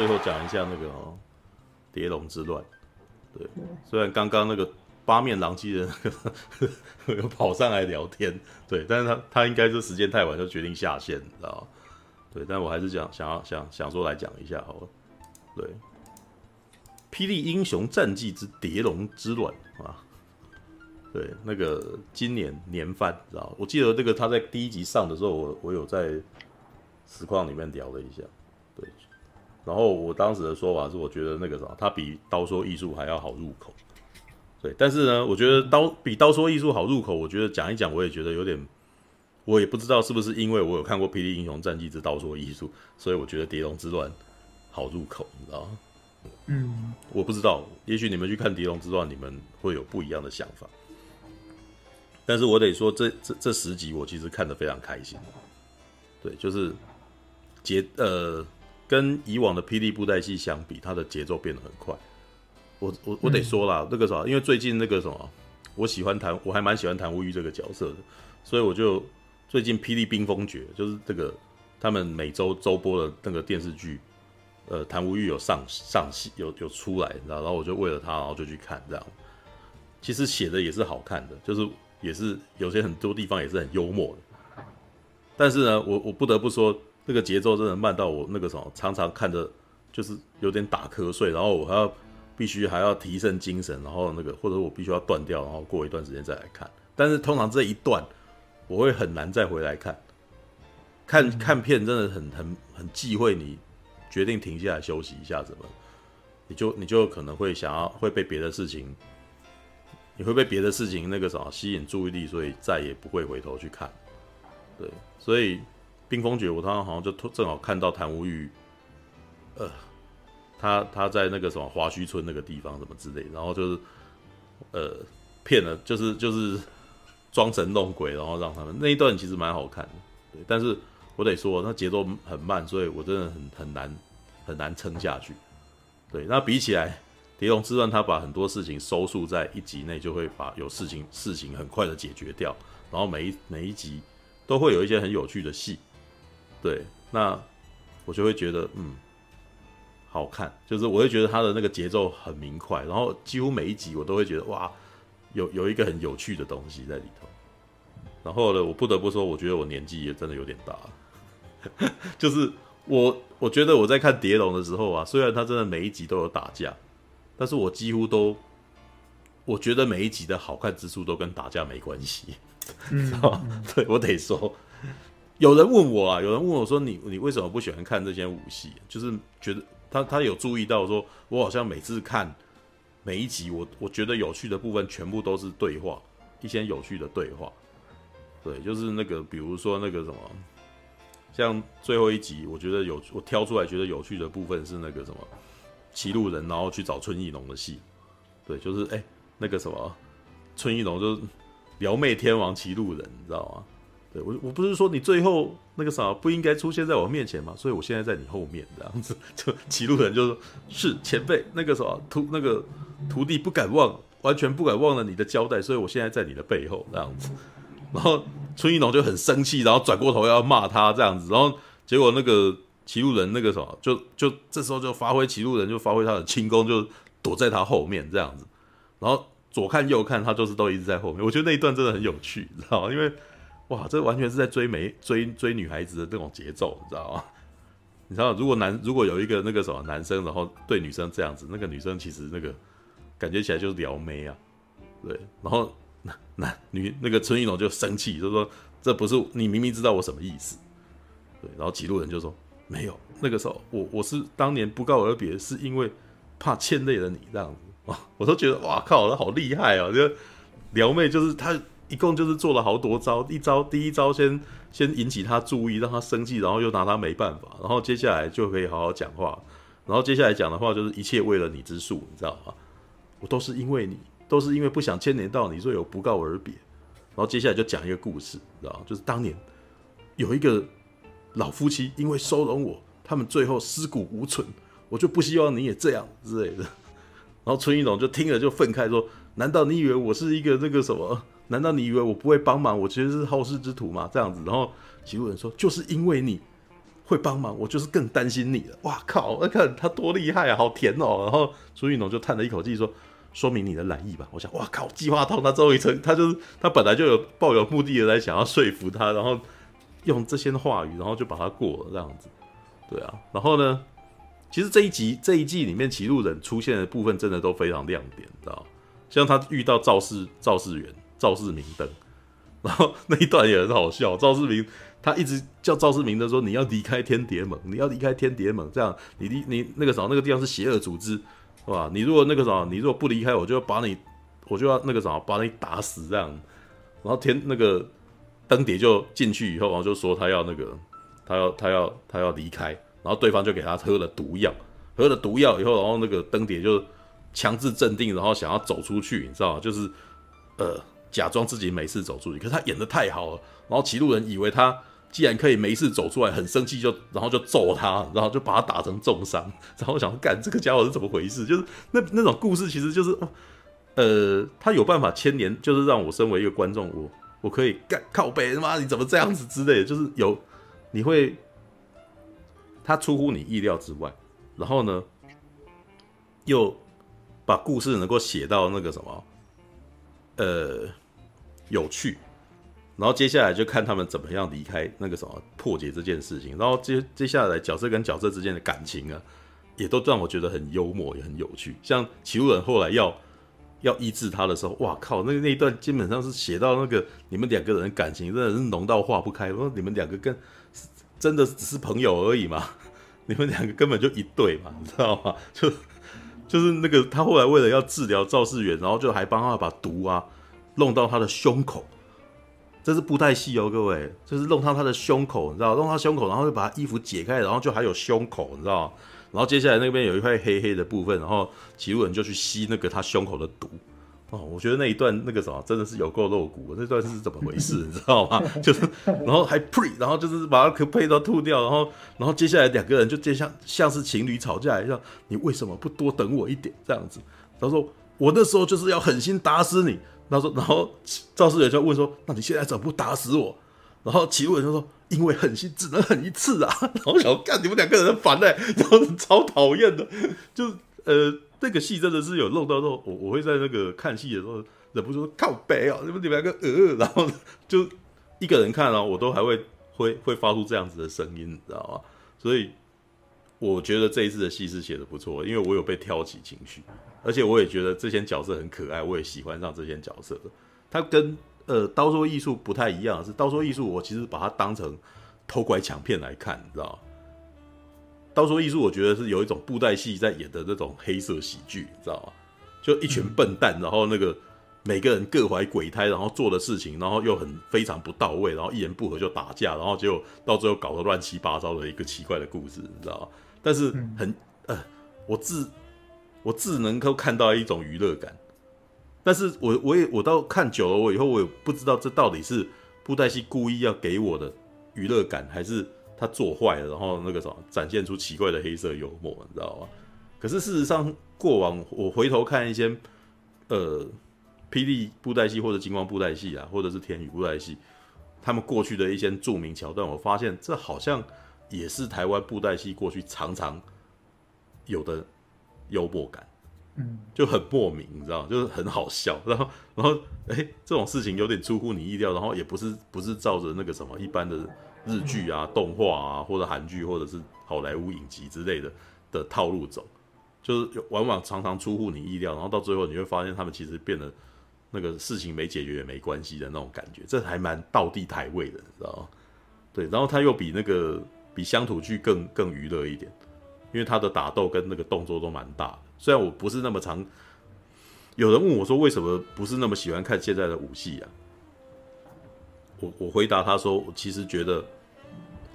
最后讲一下那个哦，蝶龙之乱。对，虽然刚刚那个八面狼藉的那个 有跑上来聊天，对，但是他他应该是时间太晚就决定下线，你知道？对，但我还是想想要想想说来讲一下好了。对，《霹雳英雄战记之蝶龙之乱》啊，对，那个今年年番，知道我记得这个他在第一集上的时候，我我有在实况里面聊了一下，然后我当时的说法是，我觉得那个什么，它比刀说艺术还要好入口。对，但是呢，我觉得刀比刀说艺术好入口。我觉得讲一讲，我也觉得有点，我也不知道是不是因为我有看过《霹雳英雄战记之刀说艺术》，所以我觉得《蝶龙之乱》好入口，你知道吗？嗯，我不知道，也许你们去看《蝶龙之乱》，你们会有不一样的想法。但是我得说这，这这十集我其实看得非常开心。对，就是节呃。跟以往的霹雳布袋戏相比，它的节奏变得很快。我我我得说啦，嗯、那个啥，因为最近那个什么，我喜欢谭，我还蛮喜欢谭无欲这个角色的，所以我就最近《霹雳冰封诀》就是这个他们每周周播的那个电视剧，呃，谭无欲有上上戏有有出来，然后我就为了他，然后就去看这样。其实写的也是好看的，就是也是有些很多地方也是很幽默的。但是呢，我我不得不说。这个节奏真的慢到我那个什么，常常看着就是有点打瞌睡，然后我还要必须还要提升精神，然后那个或者我必须要断掉，然后过一段时间再来看。但是通常这一段我会很难再回来看，看看片真的很很很忌讳你决定停下来休息一下，怎么你就你就可能会想要会被别的事情，你会被别的事情那个什么吸引注意力，所以再也不会回头去看。对，所以。冰封诀，我当时好像就正好看到谭无欲，呃，他他在那个什么华胥村那个地方什么之类，然后就是呃骗了，就是就是装神弄鬼，然后让他们那一段其实蛮好看的，对，但是我得说，那节奏很慢，所以我真的很很难很难撑下去，对，那比起来《蝶龙之乱》，他把很多事情收束在一集内，就会把有事情事情很快的解决掉，然后每一每一集都会有一些很有趣的戏。对，那我就会觉得，嗯，好看，就是我会觉得它的那个节奏很明快，然后几乎每一集我都会觉得，哇，有有一个很有趣的东西在里头。然后呢，我不得不说，我觉得我年纪也真的有点大了，就是我我觉得我在看《蝶龙》的时候啊，虽然它真的每一集都有打架，但是我几乎都，我觉得每一集的好看之处都跟打架没关系，知道吗？对，我得说。有人问我啊，有人问我说你：“你为什么不喜欢看这些武戏？”就是觉得他他有注意到说，我好像每次看每一集我，我觉得有趣的部分全部都是对话，一些有趣的对话。对，就是那个比如说那个什么，像最后一集，我觉得有我挑出来觉得有趣的部分是那个什么，骑路人然后去找春意浓的戏。对，就是哎、那个什么春意浓就是撩妹天王骑路人，你知道吗？对我，我不是说你最后那个啥不应该出现在我面前嘛，所以我现在在你后面这样子。就骑路人就说：“是前辈，那个什么徒那个徒弟不敢忘，完全不敢忘了你的交代，所以我现在在你的背后这样子。”然后春一农就很生气，然后转过头要骂他这样子，然后结果那个骑路人那个什么就就这时候就发挥骑路人就发挥他的轻功，就躲在他后面这样子，然后左看右看，他就是都一直在后面。我觉得那一段真的很有趣，你知道吗？因为哇，这完全是在追美追追女孩子的这种节奏，你知道吗？你知道，如果男如果有一个那个什么男生，然后对女生这样子，那个女生其实那个感觉起来就是撩妹啊，对。然后男男女那个春玉龙就生气，就说这不是你明明知道我什么意思，对。然后几路人就说没有，那个时候我我是当年不告而别，是因为怕牵累了你这样子。哇，我都觉得哇靠，那好厉害啊！就撩妹就是他。一共就是做了好多招，一招第一招先先引起他注意，让他生气，然后又拿他没办法，然后接下来就可以好好讲话，然后接下来讲的话就是一切为了你之术，你知道吗？我都是因为你，都是因为不想牵连到你，所以我不告而别。然后接下来就讲一个故事，你知道吗？就是当年有一个老夫妻，因为收容我，他们最后尸骨无存，我就不希望你也这样之类的。然后春一龙就听了就愤慨说：“难道你以为我是一个那个什么？”难道你以为我不会帮忙？我其实是好事之徒吗？这样子，然后骑路人说，就是因为你会帮忙，我就是更担心你了。哇靠！那看他多厉害啊，好甜哦。然后朱一农就叹了一口气说：“说明你的懒意吧。”我想，哇靠！计划通，他最后一层，他就是他本来就有抱有目的的来想要说服他，然后用这些话语，然后就把他过了这样子。对啊，然后呢？其实这一集这一季里面，歧路人出现的部分真的都非常亮点，知道？像他遇到肇事肇事员、赵世明灯，然后那一段也很好笑。赵世明他一直叫赵世明的说：“你要离开天蝶盟，你要离开天蝶盟，这样你离你那个什么那个地方是邪恶组织，是吧？你如果那个什么，你如果不离开，我就要把你，我就要那个什么把你打死这样。”然后天那个灯蝶就进去以后，然后就说他要那个，他要他要他要离开。然后对方就给他喝了毒药，喝了毒药以后，然后那个灯蝶就强制镇定，然后想要走出去，你知道吗？就是呃，假装自己没事走出去。可是他演得太好了，然后骑路人以为他既然可以没事走出来，很生气，就然后就揍他，然后就把他打成重伤。然后想干这个家伙是怎么回事？就是那那种故事，其实就是呃，他有办法牵连，就是让我身为一个观众，我我可以干靠背他妈你怎么这样子之类的，就是有你会。他出乎你意料之外，然后呢，又把故事能够写到那个什么，呃，有趣，然后接下来就看他们怎么样离开那个什么破解这件事情，然后接接下来角色跟角色之间的感情啊，也都让我觉得很幽默，也很有趣。像歧路人后来要要医治他的时候，哇靠，那那一段基本上是写到那个你们两个人的感情真的是浓到化不开，然后你们两个跟。真的只是朋友而已嘛？你们两个根本就一对嘛，你知道吗？就就是那个他后来为了要治疗赵世远，然后就还帮他把毒啊弄到他的胸口，这是布袋戏哦，各位，就是弄到他的胸口，你知道，弄他胸口，然后就把他衣服解开，然后就还有胸口，你知道？然后接下来那边有一块黑黑的部分，然后歧路人就去吸那个他胸口的毒。哦，我觉得那一段那个什么真的是有够露骨，那段是怎么回事，你知道吗？就是，然后还 pre，然后就是把它配到吐掉，然后，然后接下来两个人就就像像是情侣吵架一样，你为什么不多等我一点这样子？他说我那时候就是要狠心打死你。然后说，然后赵世远就问说，那你现在怎么不打死我？然后歧路人就说，因为狠心只能狠一次啊。然后想干你们两个人烦哎、欸，然 后超讨厌的，就呃。这个戏真的是有漏到漏，我我会在那个看戏的时候忍不住靠北啊，你们你们两个呃，然后就一个人看，啊我都还会会会发出这样子的声音，你知道吗？所以我觉得这一次的戏是写的不错，因为我有被挑起情绪，而且我也觉得这些角色很可爱，我也喜欢上这些角色。他跟呃刀说艺术不太一样，是刀说艺术，我其实把它当成偷拐抢骗来看，你知道？刀说艺术，我觉得是有一种布袋戏在演的这种黑色喜剧，你知道吗？就一群笨蛋，然后那个每个人各怀鬼胎，然后做的事情，然后又很非常不到位，然后一言不合就打架，然后结果到最后搞得乱七八糟的一个奇怪的故事，你知道吗？但是很呃，我自我自能够看到一种娱乐感，但是我我也我到看久了，我以后我也不知道这到底是布袋戏故意要给我的娱乐感，还是。他做坏了，然后那个什么，展现出奇怪的黑色幽默，你知道吗？可是事实上，过往我回头看一些，呃，霹雳布袋戏或者金光布袋戏啊，或者是天宇布袋戏，他们过去的一些著名桥段，我发现这好像也是台湾布袋戏过去常常有的幽默感，嗯，就很莫名，你知道，就是很好笑，然后，然后，哎，这种事情有点出乎你意料，然后也不是不是照着那个什么一般的。日剧啊、动画啊，或者韩剧，或者是好莱坞影集之类的的套路走，就是往往常常出乎你意料，然后到最后你会发现他们其实变得那个事情没解决也没关系的那种感觉，这还蛮倒地台位的，你知道吗？对，然后他又比那个比乡土剧更更娱乐一点，因为他的打斗跟那个动作都蛮大的。虽然我不是那么常，有人问我说为什么不是那么喜欢看现在的武戏啊？我我回答他说，我其实觉得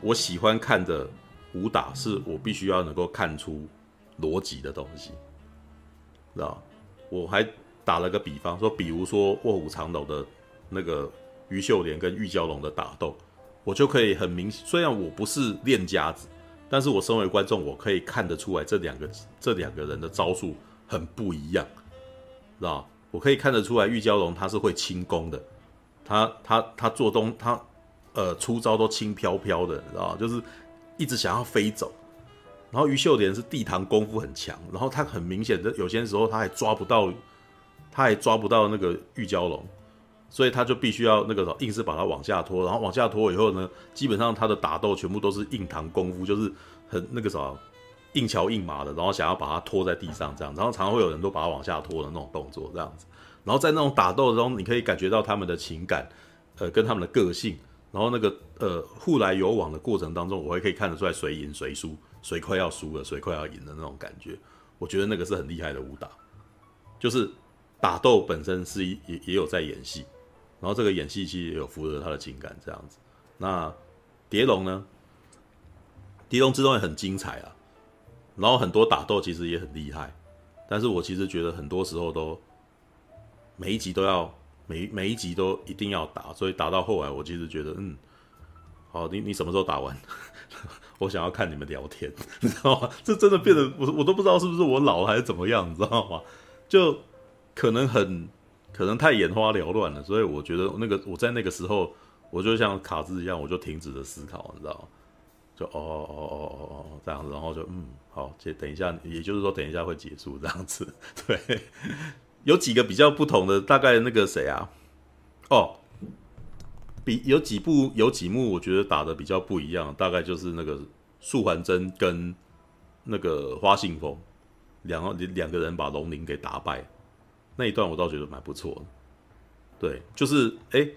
我喜欢看的武打是我必须要能够看出逻辑的东西，知道？我还打了个比方说，比如说《卧虎藏龙》的那个于秀莲跟玉娇龙的打斗，我就可以很明，虽然我不是练家子，但是我身为观众，我可以看得出来这两个这两个人的招数很不一样，知道？我可以看得出来玉娇龙他是会轻功的。他他他做东他呃出招都轻飘飘的，你知道？就是一直想要飞走。然后于秀莲是地堂功夫很强，然后他很明显的有些时候他还抓不到，他还抓不到那个玉娇龙，所以他就必须要那个硬是把他往下拖，然后往下拖以后呢，基本上他的打斗全部都是硬堂功夫，就是很那个啥硬桥硬马的，然后想要把他拖在地上这样，然后常常会有人都把他往下拖的那种动作这样子，然后在那种打斗中，你可以感觉到他们的情感，呃，跟他们的个性，然后那个呃互来有往的过程当中，我也可以看得出来谁赢谁输。谁快要输了，谁快要赢的那种感觉，我觉得那个是很厉害的武打，就是打斗本身是也也有在演戏，然后这个演戏其实也有符合他的情感这样子。那蝶龙呢？蝶龙之中也很精彩啊，然后很多打斗其实也很厉害，但是我其实觉得很多时候都每一集都要每每一集都一定要打，所以打到后来我其实觉得嗯，好，你你什么时候打完？我想要看你们聊天，你知道吗？这真的变得我我都不知道是不是我老了还是怎么样，你知道吗？就可能很可能太眼花缭乱了，所以我觉得那个我在那个时候，我就像卡兹一样，我就停止了思考，你知道？就哦哦哦哦哦这样子，然后就嗯好，就等一下，也就是说等一下会结束这样子。对，有几个比较不同的，大概那个谁啊？哦。比有几部有几幕，我觉得打的比较不一样，大概就是那个素环真跟那个花信风两个两个人把龙鳞给打败那一段，我倒觉得蛮不错的。对，就是哎、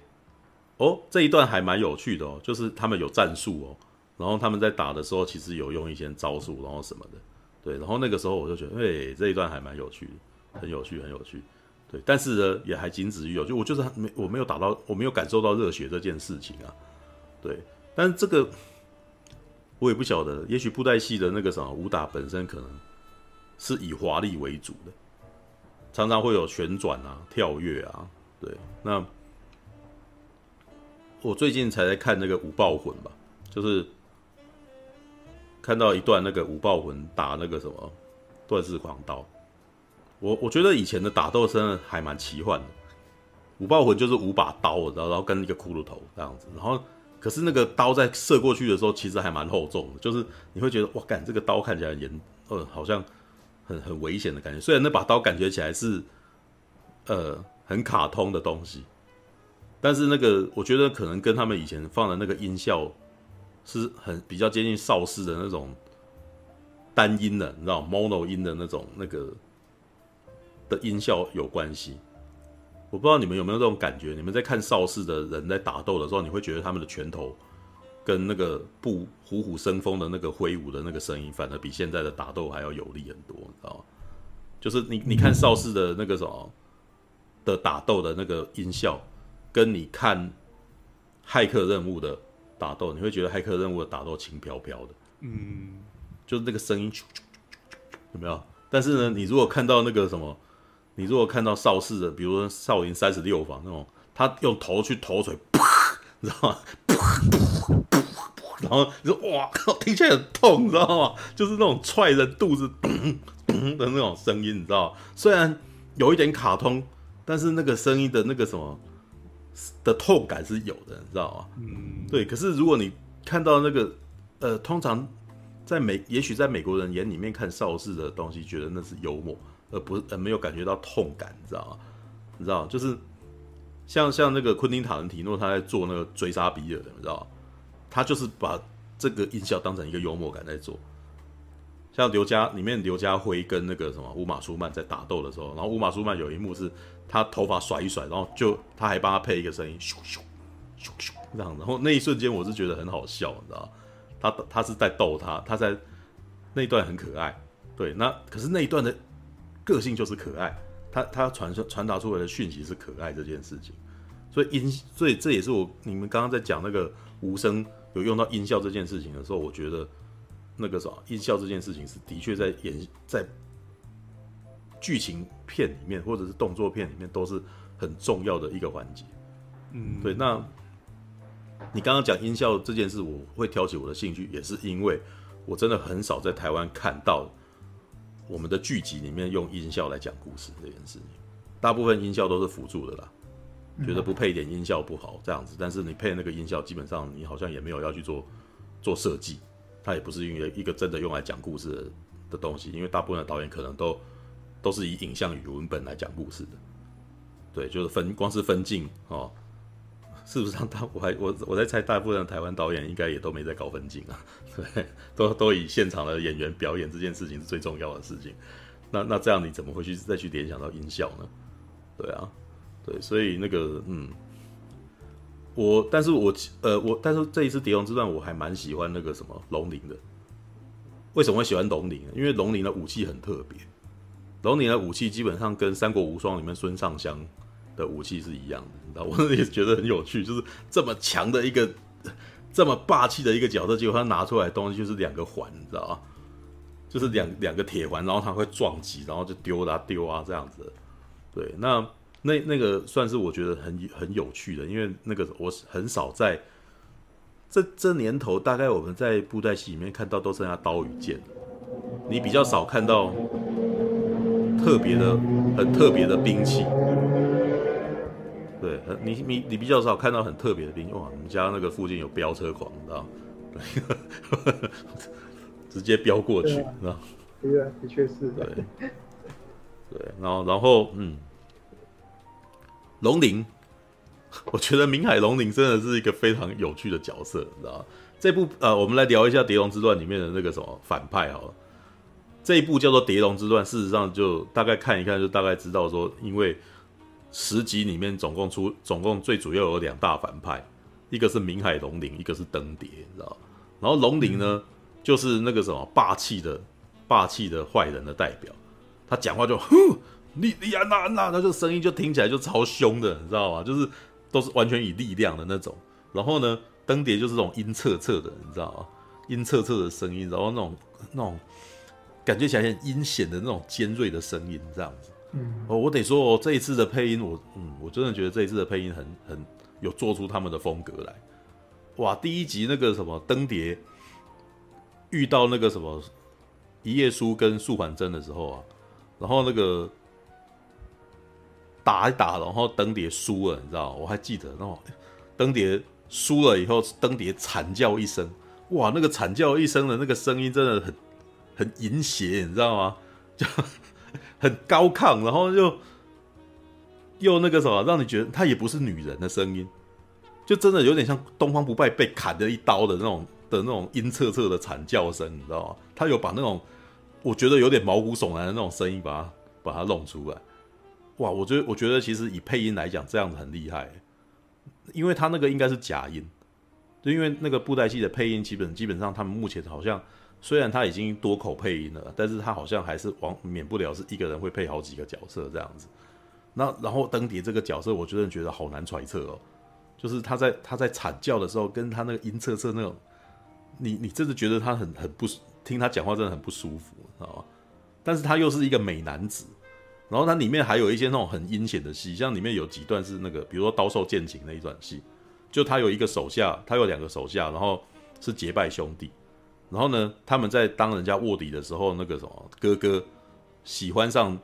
哦，这一段还蛮有趣的哦，就是他们有战术哦，然后他们在打的时候其实有用一些招数，然后什么的，对，然后那个时候我就觉得，哎、这一段还蛮有趣的，很有趣，很有趣。对，但是呢，也还仅止于有，就我就是没我没有打到，我没有感受到热血这件事情啊。对，但是这个我也不晓得，也许布袋戏的那个什么武打本身可能是以华丽为主的，常常会有旋转啊、跳跃啊。对，那我最近才在看那个五爆魂吧，就是看到一段那个五爆魂打那个什么断世狂刀。我我觉得以前的打斗真的还蛮奇幻的，五爆魂就是五把刀，然后然后跟一个骷髅头这样子，然后可是那个刀在射过去的时候，其实还蛮厚重的，就是你会觉得哇，干这个刀看起来严，呃，好像很很危险的感觉。虽然那把刀感觉起来是呃很卡通的东西，但是那个我觉得可能跟他们以前放的那个音效是很比较接近邵氏的那种单音的，你知道 mono 音的那种那个。的音效有关系，我不知道你们有没有这种感觉？你们在看邵氏的人在打斗的时候，你会觉得他们的拳头跟那个不虎虎生风的那个挥舞的那个声音，反而比现在的打斗还要有力很多，你知道吗？就是你你看邵氏的那个什么的打斗的那个音效，跟你看骇客任务的打斗，你会觉得骇客任务的打斗轻飘飘的，嗯，就是那个声音，有没有？但是呢，你如果看到那个什么。你如果看到邵氏的，比如说少林三十六房那种，他用头去头锤，啪，你知道吗？然后你说哇，听起来很痛，你知道吗？就是那种踹人肚子咚咚的那种声音，你知道吗？虽然有一点卡通，但是那个声音的那个什么的痛感是有的，你知道吗？嗯，对。可是如果你看到那个，呃，通常在美，也许在美国人眼里面看邵氏的东西，觉得那是幽默。而不是呃没有感觉到痛感，你知道吗？你知道，就是像像那个昆汀塔伦提诺他在做那个追杀比尔，你知道？他就是把这个音效当成一个幽默感在做。像刘家里面刘家辉跟那个什么乌玛舒曼在打斗的时候，然后乌玛舒曼有一幕是他头发甩一甩，然后就他还帮他配一个声音咻咻咻咻这样，然后那一瞬间我是觉得很好笑，你知道？他他是在逗他，他在那一段很可爱，对，那可是那一段的。个性就是可爱，他他传传达出来的讯息是可爱这件事情，所以音，所以这也是我你们刚刚在讲那个无声有用到音效这件事情的时候，我觉得那个啥音效这件事情是的确在演在剧情片里面或者是动作片里面都是很重要的一个环节。嗯，对。那你刚刚讲音效这件事，我会挑起我的兴趣，也是因为我真的很少在台湾看到。我们的剧集里面用音效来讲故事这件事情，大部分音效都是辅助的啦，觉得不配一点音效不好这样子。但是你配那个音效，基本上你好像也没有要去做做设计，它也不是因为一个真的用来讲故事的的东西，因为大部分的导演可能都都是以影像与文本来讲故事的。对，就是分光是分镜哦，事实上，大我还我我在猜，大部分的台湾导演应该也都没在搞分镜啊，对，都都以现场的演员表演这件事情是最重要的事情。那那这样你怎么会去再去联想到音效呢？对啊，对，所以那个嗯。我，但是我，呃，我，但是这一次《碟龙之乱》，我还蛮喜欢那个什么龙鳞的。为什么会喜欢龙鳞？因为龙鳞的武器很特别，龙鳞的武器基本上跟《三国无双》里面孙尚香的武器是一样的，你知道？我也觉得很有趣，就是这么强的一个，这么霸气的一个角色，结果他拿出来东西就是两个环，你知道吗？就是两两个铁环，然后他会撞击，然后就丢啊丢啊这样子。对，那。那那个算是我觉得很很有趣的，因为那个我很少在这这年头，大概我们在布袋戏里面看到都剩下刀与剑，你比较少看到特别的很特别的兵器。对，你你你比较少看到很特别的兵。哇，你们家那个附近有飙车狂，你知道吗？直接飙过去，知道吗？对，的确是。对，对，然后然后嗯。龙鳞，我觉得明海龙鳞真的是一个非常有趣的角色，你知道吗？这部呃，我们来聊一下《蝶龙之乱》里面的那个什么反派好了。这一部叫做《蝶龙之乱》，事实上就大概看一看，就大概知道说，因为十集里面总共出总共最主要有两大反派，一个是明海龙鳞，一个是灯蝶，你知道？然后龙鳞呢，就是那个什么霸气的霸气的坏人的代表，他讲话就哼。你你安娜，那那个声音就听起来就超凶的，你知道吗？就是都是完全以力量的那种。然后呢，灯蝶就是这种阴恻恻的，你知道吗？阴恻恻的声音，然后那种那种感觉起来很阴险的那种尖锐的声音，这样子。嗯，哦，我得说，哦，这一次的配音，我嗯，我真的觉得这一次的配音很很有做出他们的风格来。哇，第一集那个什么灯蝶遇到那个什么一页书跟素环真的时候啊，然后那个。打一打，然后灯蝶输了，你知道？我还记得，那种灯蝶输了以后，灯蝶惨叫一声，哇，那个惨叫一声的那个声音真的很很淫邪，你知道吗？就很高亢，然后又又那个什么，让你觉得她也不是女人的声音，就真的有点像东方不败被砍了一刀的那种的那种阴恻恻的惨叫声，你知道吗？他有把那种我觉得有点毛骨悚然的那种声音，把它把它弄出来。哇，我觉得我觉得其实以配音来讲，这样子很厉害，因为他那个应该是假音，就因为那个布袋戏的配音基本基本上他们目前好像虽然他已经多口配音了，但是他好像还是往免不了是一个人会配好几个角色这样子。那然后灯蝶这个角色，我真的觉得好难揣测哦，就是他在他在惨叫的时候，跟他那个阴恻恻那种，你你真的觉得他很很不听他讲话真的很不舒服，知道吗？但是他又是一个美男子。然后他里面还有一些那种很阴险的戏，像里面有几段是那个，比如说刀兽剑情那一段戏，就他有一个手下，他有两个手下，然后是结拜兄弟，然后呢，他们在当人家卧底的时候，那个什么哥哥喜欢上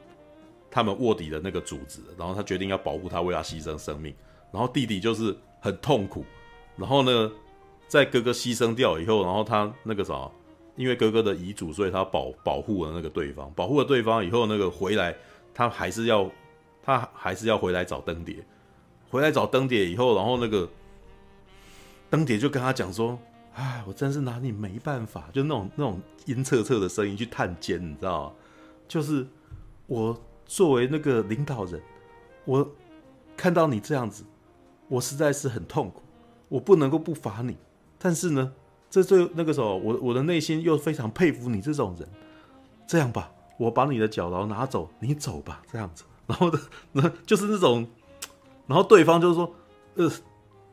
他们卧底的那个主子，然后他决定要保护他，为他牺牲生命，然后弟弟就是很痛苦，然后呢，在哥哥牺牲掉以后，然后他那个啥，因为哥哥的遗嘱，所以他保保护了那个对方，保护了对方以后，那个回来。他还是要，他还是要回来找灯蝶，回来找灯蝶以后，然后那个灯蝶就跟他讲说：“哎，我真是拿你没办法。”就那种那种阴恻恻的声音去探监，你知道吗？就是我作为那个领导人，我看到你这样子，我实在是很痛苦，我不能够不罚你。但是呢，这最那个时候，我我的内心又非常佩服你这种人。这样吧。我把你的脚镣拿走，你走吧，这样子。然后的，那就是那种，然后对方就是说，呃，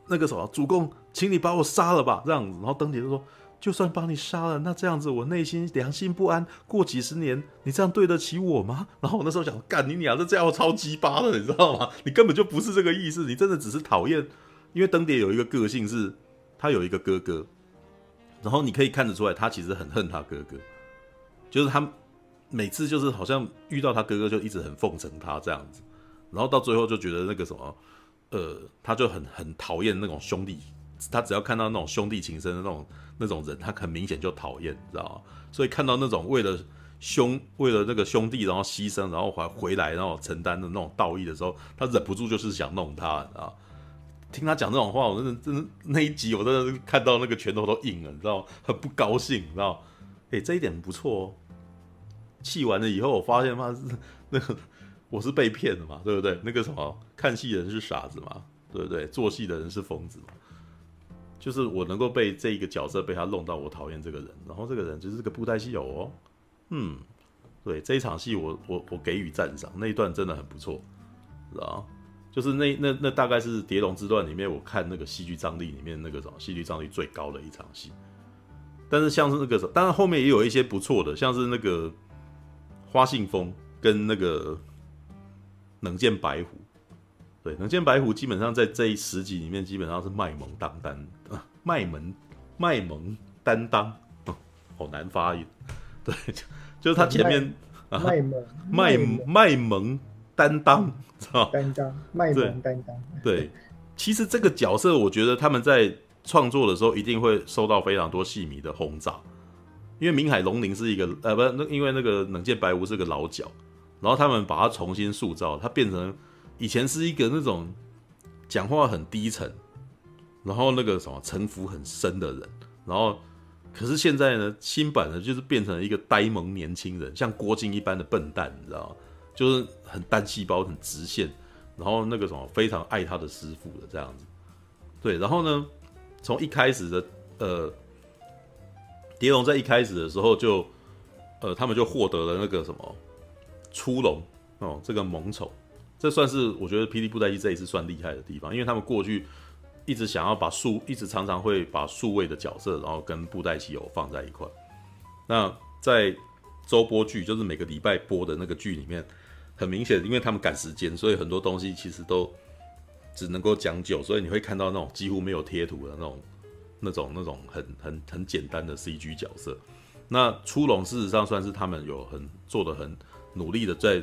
那个什么，主公，请你把我杀了吧，这样子。然后灯蝶就说，就算把你杀了，那这样子我内心良心不安，过几十年，你这样对得起我吗？然后我那时候想，干你娘，这家伙超鸡巴的，你知道吗？你根本就不是这个意思，你真的只是讨厌。因为灯蝶有一个个性是，他有一个哥哥，然后你可以看得出来，他其实很恨他哥哥，就是他。每次就是好像遇到他哥哥就一直很奉承他这样子，然后到最后就觉得那个什么，呃，他就很很讨厌那种兄弟他只要看到那种兄弟情深的那种那种人，他很明显就讨厌，你知道吗？所以看到那种为了兄为了那个兄弟然后牺牲，然后还回来然后承担的那种道义的时候，他忍不住就是想弄他啊。听他讲这种话，我真的真的那一集我真的看到那个拳头都硬了，你知道吗？很不高兴，你知道吗？哎，这一点不错哦。气完了以后，我发现他是那个我是被骗的嘛，对不对？那个什么看戏人是傻子嘛，对不对？做戏的人是疯子嘛。就是我能够被这一个角色被他弄到我讨厌这个人，然后这个人就是这个布袋戏偶哦。嗯，对，这一场戏我我我给予赞赏，那一段真的很不错，知道？就是那那那大概是《蝶龙之乱》里面我看那个戏剧张力里面那个什么戏剧张力最高的一场戏。但是像是那个什么，当然后面也有一些不错的，像是那个花信封跟那个冷剑白虎。对，冷剑白虎基本上在这一十集里面基本上是卖萌当当，卖萌卖萌担当，好难发音。对，就是他前面卖萌卖卖萌。担当，知道担当，卖萌担当。对，其实这个角色，我觉得他们在创作的时候一定会受到非常多戏迷的轰炸，因为明海龙鳞是一个呃，不，那因为那个冷剑白狐是个老角，然后他们把它重新塑造，它变成以前是一个那种讲话很低沉，然后那个什么城府很深的人，然后可是现在呢，新版的就是变成了一个呆萌年轻人，像郭靖一般的笨蛋，你知道吗？就是很单细胞、很直线，然后那个什么非常爱他的师傅的这样子，对，然后呢，从一开始的呃，蝶龙在一开始的时候就呃，他们就获得了那个什么出龙哦，这个萌宠，这算是我觉得霹雳布袋戏这一次算厉害的地方，因为他们过去一直想要把数，一直常常会把数位的角色，然后跟布袋戏有放在一块。那在周播剧，就是每个礼拜播的那个剧里面。很明显，因为他们赶时间，所以很多东西其实都只能够讲久，所以你会看到那种几乎没有贴图的那种、那种、那种很很很简单的 CG 角色。那出龙事实上算是他们有很做的很努力的，在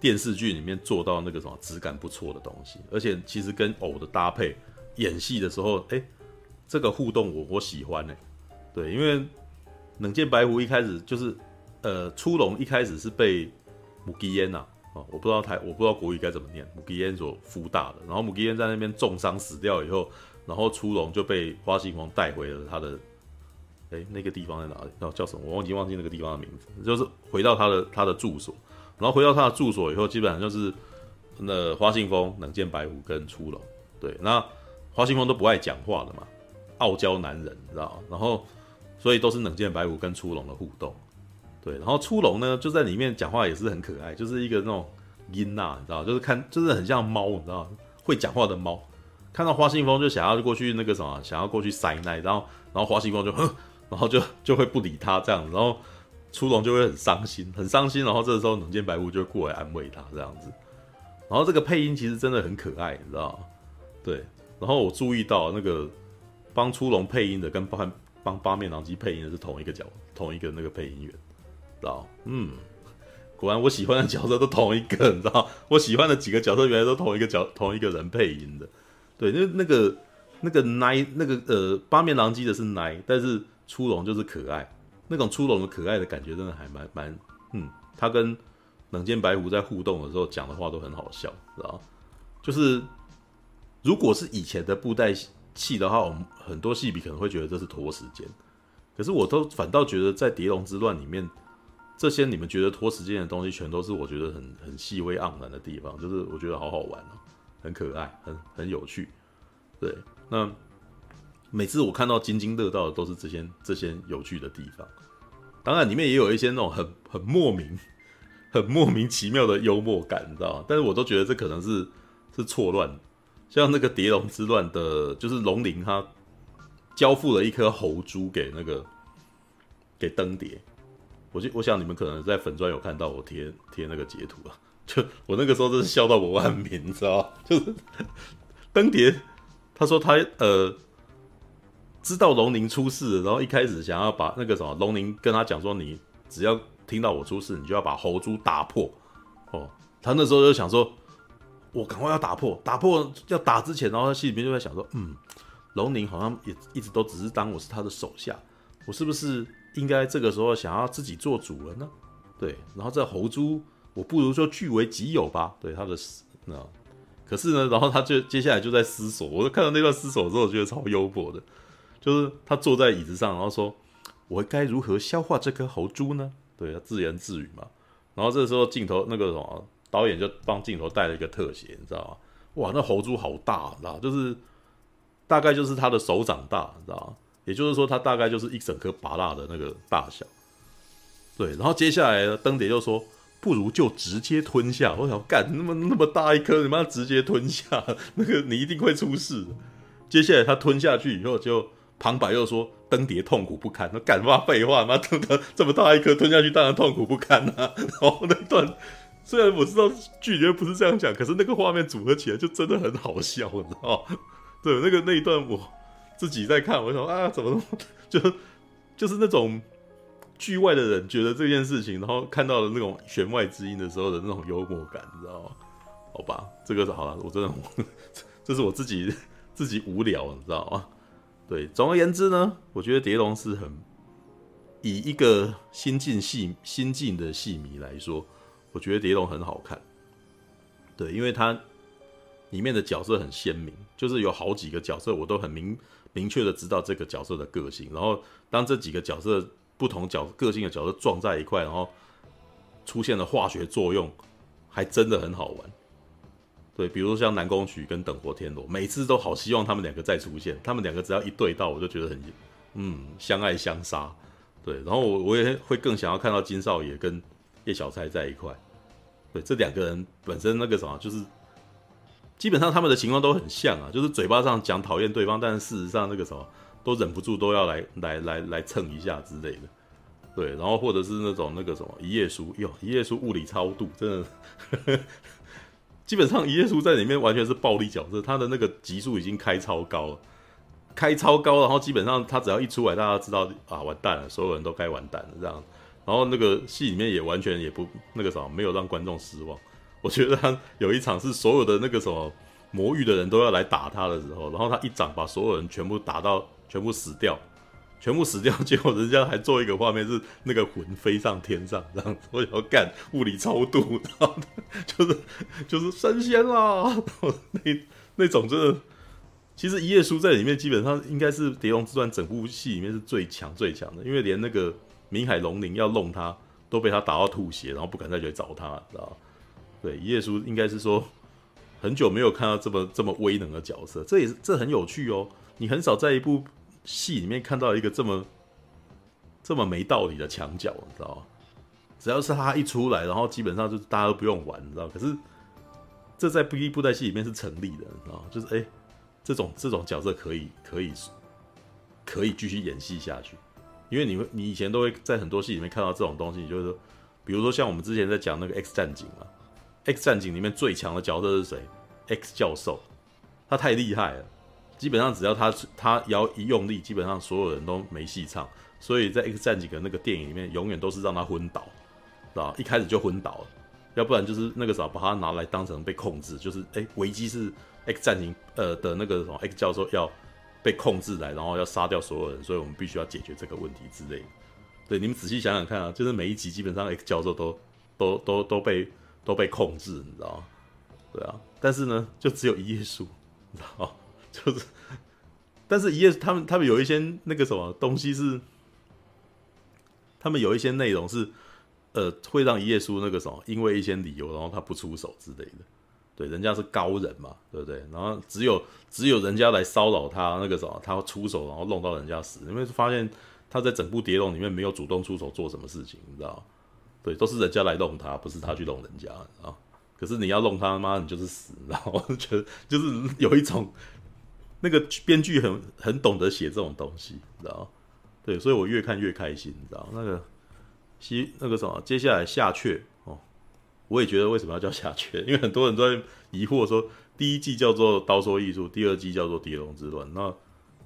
电视剧里面做到那个什么质感不错的东西，而且其实跟偶的搭配，演戏的时候，哎，这个互动我我喜欢呢。对，因为冷剑白狐一开始就是呃，出龙一开始是被木吉烟呐。哦，我不知道台，我不知道国语该怎么念。木吉烟所孵大的，然后木吉烟在那边重伤死掉以后，然后出龙就被花信封带回了他的，哎，那个地方在哪里？哦叫什么？我忘记忘记那个地方的名字。就是回到他的他的住所，然后回到他的住所以后，基本上就是那花信封、冷剑白虎跟出龙。对，那花信封都不爱讲话的嘛，傲娇男人，你知道？然后所以都是冷剑白虎跟出龙的互动。对，然后出龙呢，就在里面讲话也是很可爱，就是一个那种音呐，你知道，就是看，就是很像猫，你知道，会讲话的猫。看到花信封就想要过去那个什么，想要过去塞奶，然后，然后花信封就哼，然后就就会不理他这样子，然后出龙就会很伤心，很伤心，然后这时候冷剑白狐就过来安慰他这样子。然后这个配音其实真的很可爱，你知道吗？对，然后我注意到那个帮出龙配音的跟帮帮八面狼姬配音的是同一个角，同一个那个配音员。知道，嗯，果然我喜欢的角色都同一个，你知道，我喜欢的几个角色原来都同一个角，同一个人配音的。对，那那个那个奶，那个呃八面狼姬的是奶，但是出龙就是可爱，那种出龙的可爱的感觉真的还蛮蛮，嗯，他跟冷剑白狐在互动的时候讲的话都很好笑，知道，就是如果是以前的布袋戏的话，我们很多戏迷可能会觉得这是拖时间，可是我都反倒觉得在蝶龙之乱里面。这些你们觉得拖时间的东西，全都是我觉得很很细微盎然的地方，就是我觉得好好玩哦，很可爱，很很有趣。对，那每次我看到津津乐道的都是这些这些有趣的地方。当然里面也有一些那种很很莫名、很莫名其妙的幽默感，你知道吗？但是我都觉得这可能是是错乱。像那个蝶龙之乱的，就是龙鳞他交付了一颗猴珠给那个给灯蝶。我就我想你们可能在粉专有看到我贴贴那个截图啊，就我那个时候真是笑到我万民，你知道吗？就是灯蝶，他说他呃知道龙鳞出事，然后一开始想要把那个什么龙鳞跟他讲说，你只要听到我出事，你就要把猴珠打破哦。他那时候就想说，我赶快要打破，打破要打之前，然后他心里面就在想说，嗯，龙宁好像也一直都只是当我是他的手下，我是不是应该这个时候想要自己做主人呢？对，然后这猴珠，我不如就据为己有吧。对他的那，可是呢，然后他就接下来就在思索，我就看到那段思索之后，觉得超幽默的，就是他坐在椅子上，然后说：“我该如何消化这颗猴珠呢？”对，他自言自语嘛。然后这时候镜头那个什么导演就帮镜头带了一个特写，你知道吗？哇，那猴珠好大，你知道，就是大概就是他的手掌大，你知道吗？也就是说，他大概就是一整颗拔蜡的那个大小。对，然后接下来呢，灯蝶就说：“不如就直接吞下。”我想干那么那么大一颗，你妈直接吞下，那个你一定会出事。接下来他吞下去以后，就旁白又说：“灯蝶痛苦不堪。”那干嘛废话？妈吞的这么大一颗吞下去，当然痛苦不堪啊。然后那段。虽然我知道剧里面不是这样讲，可是那个画面组合起来就真的很好笑，你知道吗？对，那个那一段我自己在看，我想啊，怎么就就是那种剧外的人觉得这件事情，然后看到了那种弦外之音的时候的那种幽默感，你知道吗？好吧，这个是好了，我真的，这是我自己自己无聊，你知道吗？对，总而言之呢，我觉得蝶龙是很以一个新进戏新进的戏迷来说。我觉得《蝶龙》很好看，对，因为它里面的角色很鲜明，就是有好几个角色，我都很明明确的知道这个角色的个性。然后，当这几个角色不同角个性的角色撞在一块，然后出现了化学作用，还真的很好玩。对，比如说像南宫曲跟等活天罗，每次都好希望他们两个再出现，他们两个只要一对到，我就觉得很嗯相爱相杀。对，然后我我也会更想要看到金少爷跟。叶小钗在一块，对，这两个人本身那个什么，就是基本上他们的情况都很像啊，就是嘴巴上讲讨厌对方，但是事实上那个什么都忍不住都要来来来来蹭一下之类的，对，然后或者是那种那个什么一页书哟，一页书物理超度，真的，呵呵基本上一页书在里面完全是暴力角色，他的那个级数已经开超高了，开超高，然后基本上他只要一出来，大家知道啊，完蛋了，所有人都该完蛋了这样。然后那个戏里面也完全也不那个什么，没有让观众失望。我觉得他有一场是所有的那个什么魔域的人都要来打他的时候，然后他一掌把所有人全部打到全部死掉，全部死掉，结果人家还做一个画面是那个魂飞上天上这样子，我要干物理超度，然后就是就是升仙啦，那那种真的，其实一页书在里面基本上应该是《蝶龙之传》整部戏里面是最强最强的，因为连那个。明海龙鳞要弄他，都被他打到吐血，然后不敢再去找他，知道？对，一页书应该是说很久没有看到这么这么威能的角色，这也是这很有趣哦。你很少在一部戏里面看到一个这么这么没道理的墙角，你知道吗？只要是他一出来，然后基本上就大家都不用玩，你知道？可是这在一部在戏里面是成立的，你知道？就是哎，这种这种角色可以可以可以继续演戏下去。因为你会，你以前都会在很多戏里面看到这种东西，就是说，比如说像我们之前在讲那个《X 战警》嘛，《X 战警》里面最强的角色是谁？X 教授，他太厉害了，基本上只要他他要一用力，基本上所有人都没戏唱。所以在《X 战警》的那个电影里面，永远都是让他昏倒，知道吧？一开始就昏倒，要不然就是那个时候，把他拿来当成被控制，就是哎，危机是 X 战警呃的那个什么 X 教授要。被控制来，然后要杀掉所有人，所以我们必须要解决这个问题之类的。对，你们仔细想想看啊，就是每一集基本上 X 教授都都都都被都被控制，你知道吗？对啊，但是呢，就只有一页书，你知道吗？就是，但是一页他们他们有一些那个什么东西是，他们有一些内容是，呃，会让一页书那个什么，因为一些理由，然后他不出手之类的。对，人家是高人嘛，对不对？然后只有只有人家来骚扰他，那个什么，他出手，然后弄到人家死。因为发现他在整部《蝶龙》里面没有主动出手做什么事情，你知道？对，都是人家来弄他，不是他去弄人家，啊。可是你要弄他，妈，你就是死，然后我觉得就是有一种那个编剧很很懂得写这种东西，你知道？对，所以我越看越开心，你知道？那个西那个什么，接下来夏雀。我也觉得为什么要叫夏雀？因为很多人都在疑惑说，第一季叫做《刀说艺术》，第二季叫做《蝶龙之乱》，那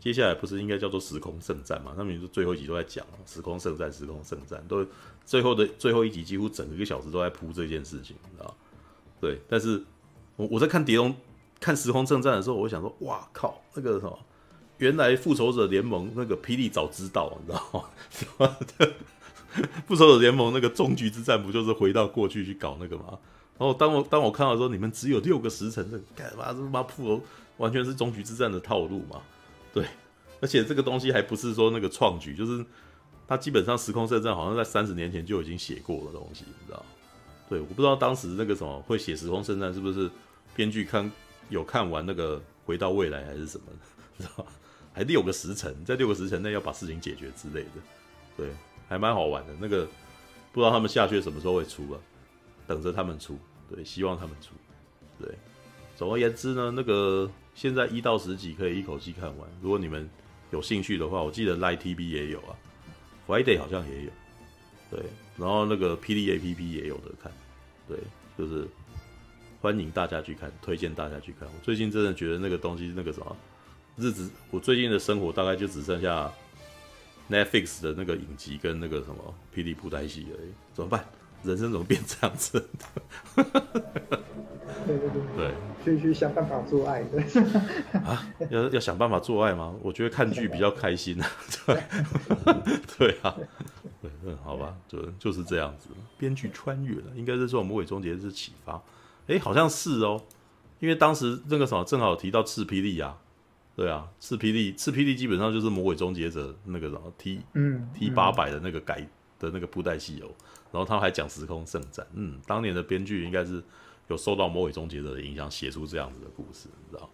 接下来不是应该叫做《时空圣战》嘛？他们就最后一集都在讲“时空圣战”，“时空圣战”都最后的最后一集几乎整个一个小时都在铺这件事情，你知道？对，但是我我在看《蝶龙》看《时空圣战》的时候，我想说，哇靠，那个什么原来复仇者联盟那个霹雳早知道，你知道吗？复仇者联盟那个终局之战不就是回到过去去搞那个吗？然后当我当我看到说你们只有六个时辰，这干嘛？这妈复仇完全是终局之战的套路嘛？对，而且这个东西还不是说那个创举，就是他基本上时空圣战好像在三十年前就已经写过的东西，你知道？对，我不知道当时那个什么会写时空圣战是不是编剧看有看完那个回到未来还是什么，知道？还六个时辰，在六个时辰内要把事情解决之类的，对，还蛮好玩的。那个不知道他们下去什么时候会出啊？等着他们出，对，希望他们出，对。总而言之呢，那个现在一到十集可以一口气看完。如果你们有兴趣的话，我记得 Light TV 也有啊，Friday 好像也有，对。然后那个霹雳 APP 也有的看，对，就是欢迎大家去看，推荐大家去看。我最近真的觉得那个东西，那个什么。日子，我最近的生活大概就只剩下 Netflix 的那个影集跟那个什么霹雳布袋戏而已，怎么办？人生怎么变这样子？对对对，对，去去想办法做爱的 啊，要要想办法做爱吗？我觉得看剧比较开心啊，对，对啊，对，嗯，好吧，就就是这样子。编剧穿越了，应该是说魔鬼终结之启发，哎，好像是哦，因为当时那个什么正好提到赤霹雳啊。对啊，赤霹雳，赤霹雳基本上就是《魔鬼终结者》那个什么 T，嗯，T 八百的那个改的那个布袋戏哦，然后他还讲时空圣战，嗯，当年的编剧应该是有受到《魔鬼终结者》的影响，写出这样子的故事，你知道？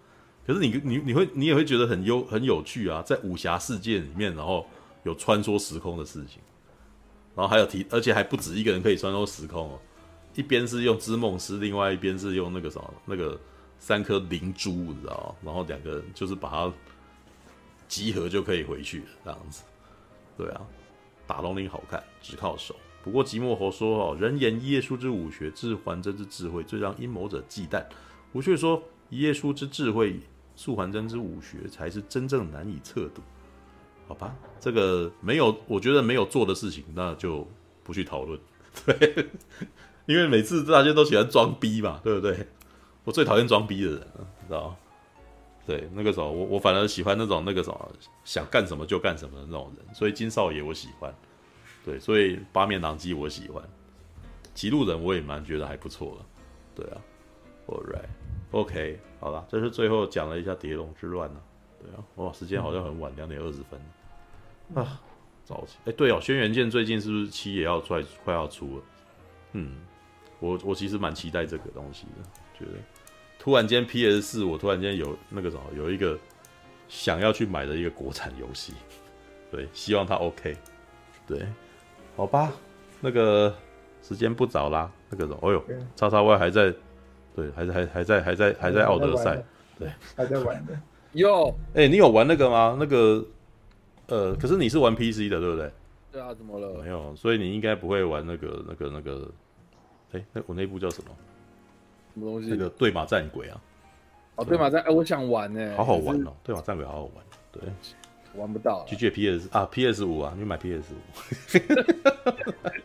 可是你你你会你也会觉得很优很有趣啊，在武侠世界里面，然后有穿梭时空的事情，然后还有提，而且还不止一个人可以穿梭时空哦，一边是用织梦师，另外一边是用那个什么那个。三颗灵珠，你知道吗？然后两个人就是把它集合就可以回去了，这样子。对啊，打龙鳞好看，只靠手。不过寂寞侯说：“哦，人言一页书之武学，致还真之智慧，最让阴谋者忌惮。”我却说：“一页书之智慧，素环真之武学，才是真正难以测度。”好吧，这个没有，我觉得没有做的事情，那就不去讨论。对，因为每次大家都喜欢装逼嘛，对不对？我最讨厌装逼的人了，你知道吗？对，那个时候我我反而喜欢那种那个什么想干什么就干什么的那种人，所以金少爷我喜欢，对，所以八面狼姬我喜欢，极路人我也蛮觉得还不错了，对啊 All right, OK，好了，这是最后讲了一下蝶龙之乱呢，对啊，哇，时间好像很晚，两点二十分。啊，早起，哎，对哦，轩辕剑最近是不是七也要出，快要出了？嗯，我我其实蛮期待这个东西的。觉得突然间 PS 四，我突然间有那个什么，有一个想要去买的一个国产游戏，对，希望它 OK，对，好吧，那个时间不早啦，那个什么，哦呦，叉叉 Y 还在，对，还在还还在还在还在奥德赛，对，还在玩的，哟，哎，你有玩那个吗？那个，呃，可是你是玩 PC 的，对不对？对啊，怎么了？没有，所以你应该不会玩那个那个那个，哎，那我那部叫什么？什么东西？那个对马战鬼啊！哦，对马战，哎，我想玩呢，好好玩哦！对马战鬼好好玩，对，玩不到。去借 PS 啊，PS 五啊，你买 PS 五，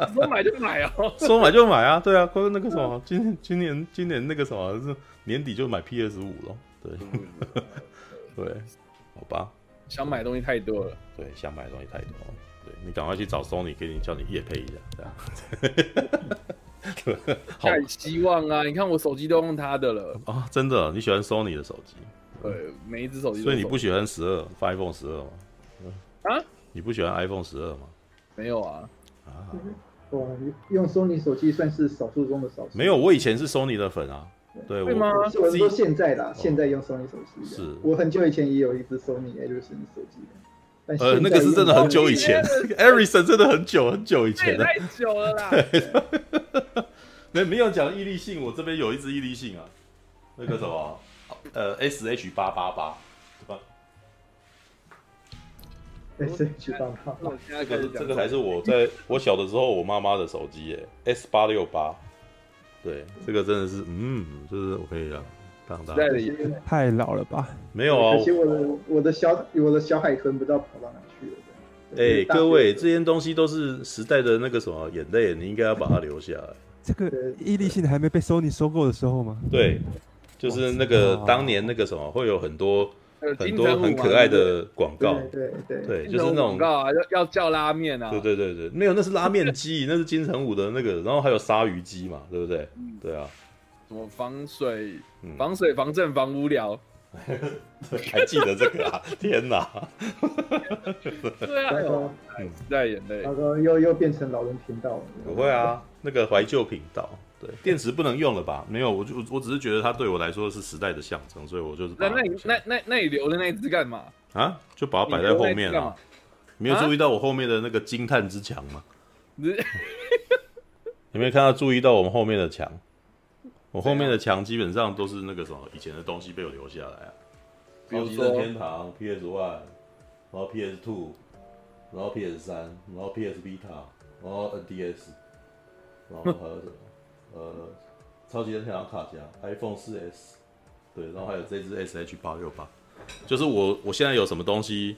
说买就买哦，说买就买啊，对啊，关那个什么，今今年今年那个什么是年底就买 PS 五了，对，对，好吧，想买的东西太多了，对，想买的东西太多了，对，你赶快去找 Sony，给你叫你夜配一下，这样。太希望啊！你看我手机都用他的了啊！真的，你喜欢 Sony 的手机？对，每一只手机。所以你不喜欢十二，iPhone 十二吗？啊？你不喜欢 iPhone 十二吗？没有啊。啊？哇，用 Sony 手机算是少数中的少数。没有，我以前是 Sony 的粉啊。对吗？我是说现在的，现在用 Sony 手机。是我很久以前也有一只 Sony Ericsson 手机的。呃，那个是真的很久以前，Ericsson 真的很久很久以前了，太久了啦。没没有讲毅力信，我这边有一支毅力信啊，那个什么，呃，S H 八八八，对吧？S H 八八八，这个这个还是我在我小的时候我妈妈的手机耶，S 八六八，对，这个真的是，嗯，就是我可以让当当，太老了吧？没有啊，可惜我的我的小我的小海豚不知道跑到哪去了。哎，各位，这些东西都是时代的那个什么眼泪，你应该要把它留下来。这个伊力信还没被 Sony 收购的时候吗？对，就是那个当年那个什么，会有很多很多很可爱的广告，对对对，就是那种广告啊，要要叫拉面啊，对对对对，没有，那是拉面机，那是金城武的那个，然后还有鲨鱼机嘛，对不对？对啊，什么防水、防水、防震、防无聊，还记得这个啊？天哪！对啊，时代眼泪，他说又又变成老人频道了，不会啊，那个怀旧频道。对，电池不能用了吧？没有，我就我只是觉得它对我来说是时代的象征，所以我就是。那那你那那那你留的那只干嘛？啊，就把它摆在后面啊。没有注意到我后面的那个惊叹之墙吗？有没有看到注意到我们后面的墙？我后面的墙基本上都是那个什么以前的东西被我留下来啊。比如说天堂 PS One，然后 PS Two，然后 PS 三，然后 PS Vita，然后 NDS，然后还有什么？呃，超级任天堂卡夹，iPhone 四 S，对，然后还有这只 SH 八六八，就是我我现在有什么东西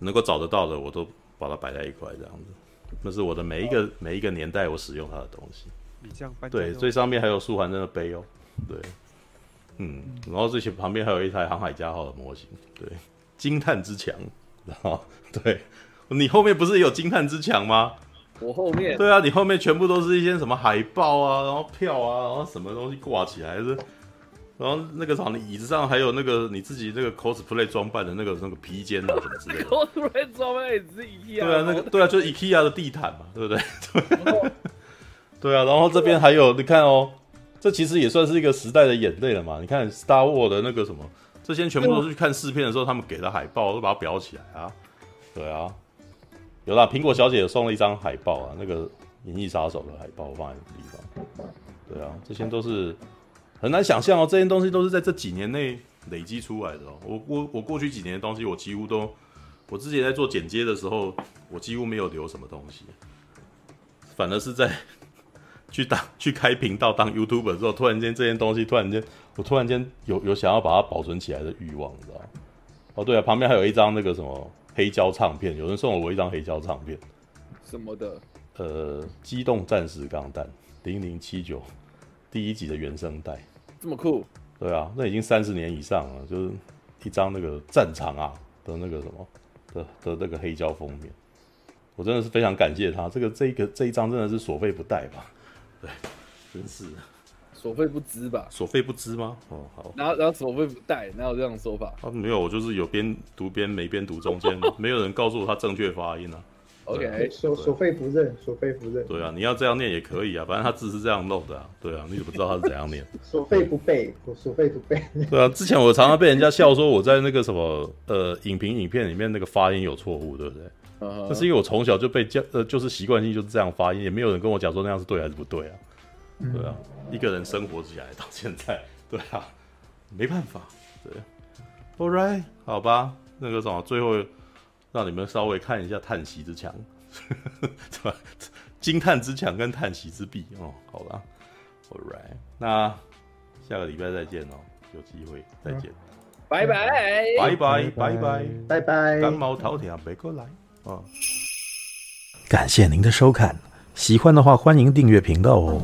能够找得到的，我都把它摆在一块这样子。那是我的每一个每一个年代我使用它的东西。你这样搬对，最上面还有素还真的杯哦，对，嗯，然后最前旁边还有一台航海家号的模型，对，惊叹之墙，然 后对，你后面不是也有惊叹之墙吗？我后面对啊，你后面全部都是一些什么海报啊，然后票啊，然后什么东西挂起来是，然后那个什么椅子上还有那个你自己那个 cosplay 装扮的那个那个披肩啊什么之类的。cosplay 装扮也是 IKEA。对啊，那个对啊，就是 IKEA 的地毯嘛，对不对？对，对啊，然后这边还有你看哦，这其实也算是一个时代的眼泪了嘛。你看 Star Wars 的那个什么，这些全部都是去看试片的时候他们给的海报，都把它裱起来啊。对啊。有啦，苹果小姐送了一张海报啊，那个《银翼杀手》的海报，放在那个地方。对啊，这些都是很难想象哦，这些东西都是在这几年内累积出来的哦。我我我过去几年的东西，我几乎都，我之前在做剪接的时候，我几乎没有留什么东西，反而是在去当去开频道当 YouTuber 之后，突然间这件东西，突然间我突然间有有想要把它保存起来的欲望，你知道吗？哦，对啊，旁边还有一张那个什么。黑胶唱片，有人送了我一张黑胶唱片，什么的？呃，机动战士钢弹零零七九第一集的原声带，这么酷？对啊，那已经三十年以上了，就是一张那个战场啊的那个什么的的那个黑胶封面，我真的是非常感谢他，这个这个这一张真的是所费不带吧？对，真是。所费不知吧？所费不知吗？哦，好。然后，然后所费不带，哪有这样的说法？啊，没有，我就是有边读边没边读中间，没有人告诉我他正确发音啊。OK，所所费不认，所费不认。对啊，你要这样念也可以啊，反正他字是这样漏的啊。对啊，你怎么知道他是怎样念？所费不背，我所费不背。对啊，之前我常常被人家笑说我在那个什么呃影评影片里面那个发音有错误，对不对？那、uh huh. 是因为我从小就被教呃，就是习惯性就是这样发音，也没有人跟我讲说那样是对还是不对啊。对啊，一个人生活起来到现在，对啊，没办法，对，All right，好吧，那个什么，最后让你们稍微看一下叹息之墙，对吧？惊叹之墙跟叹息之壁哦，好吧，All right，那下个礼拜再见哦，有机会再见，拜拜，拜拜，拜拜，拜拜，干毛头条别过来感谢您的收看。喜欢的话，欢迎订阅频道哦。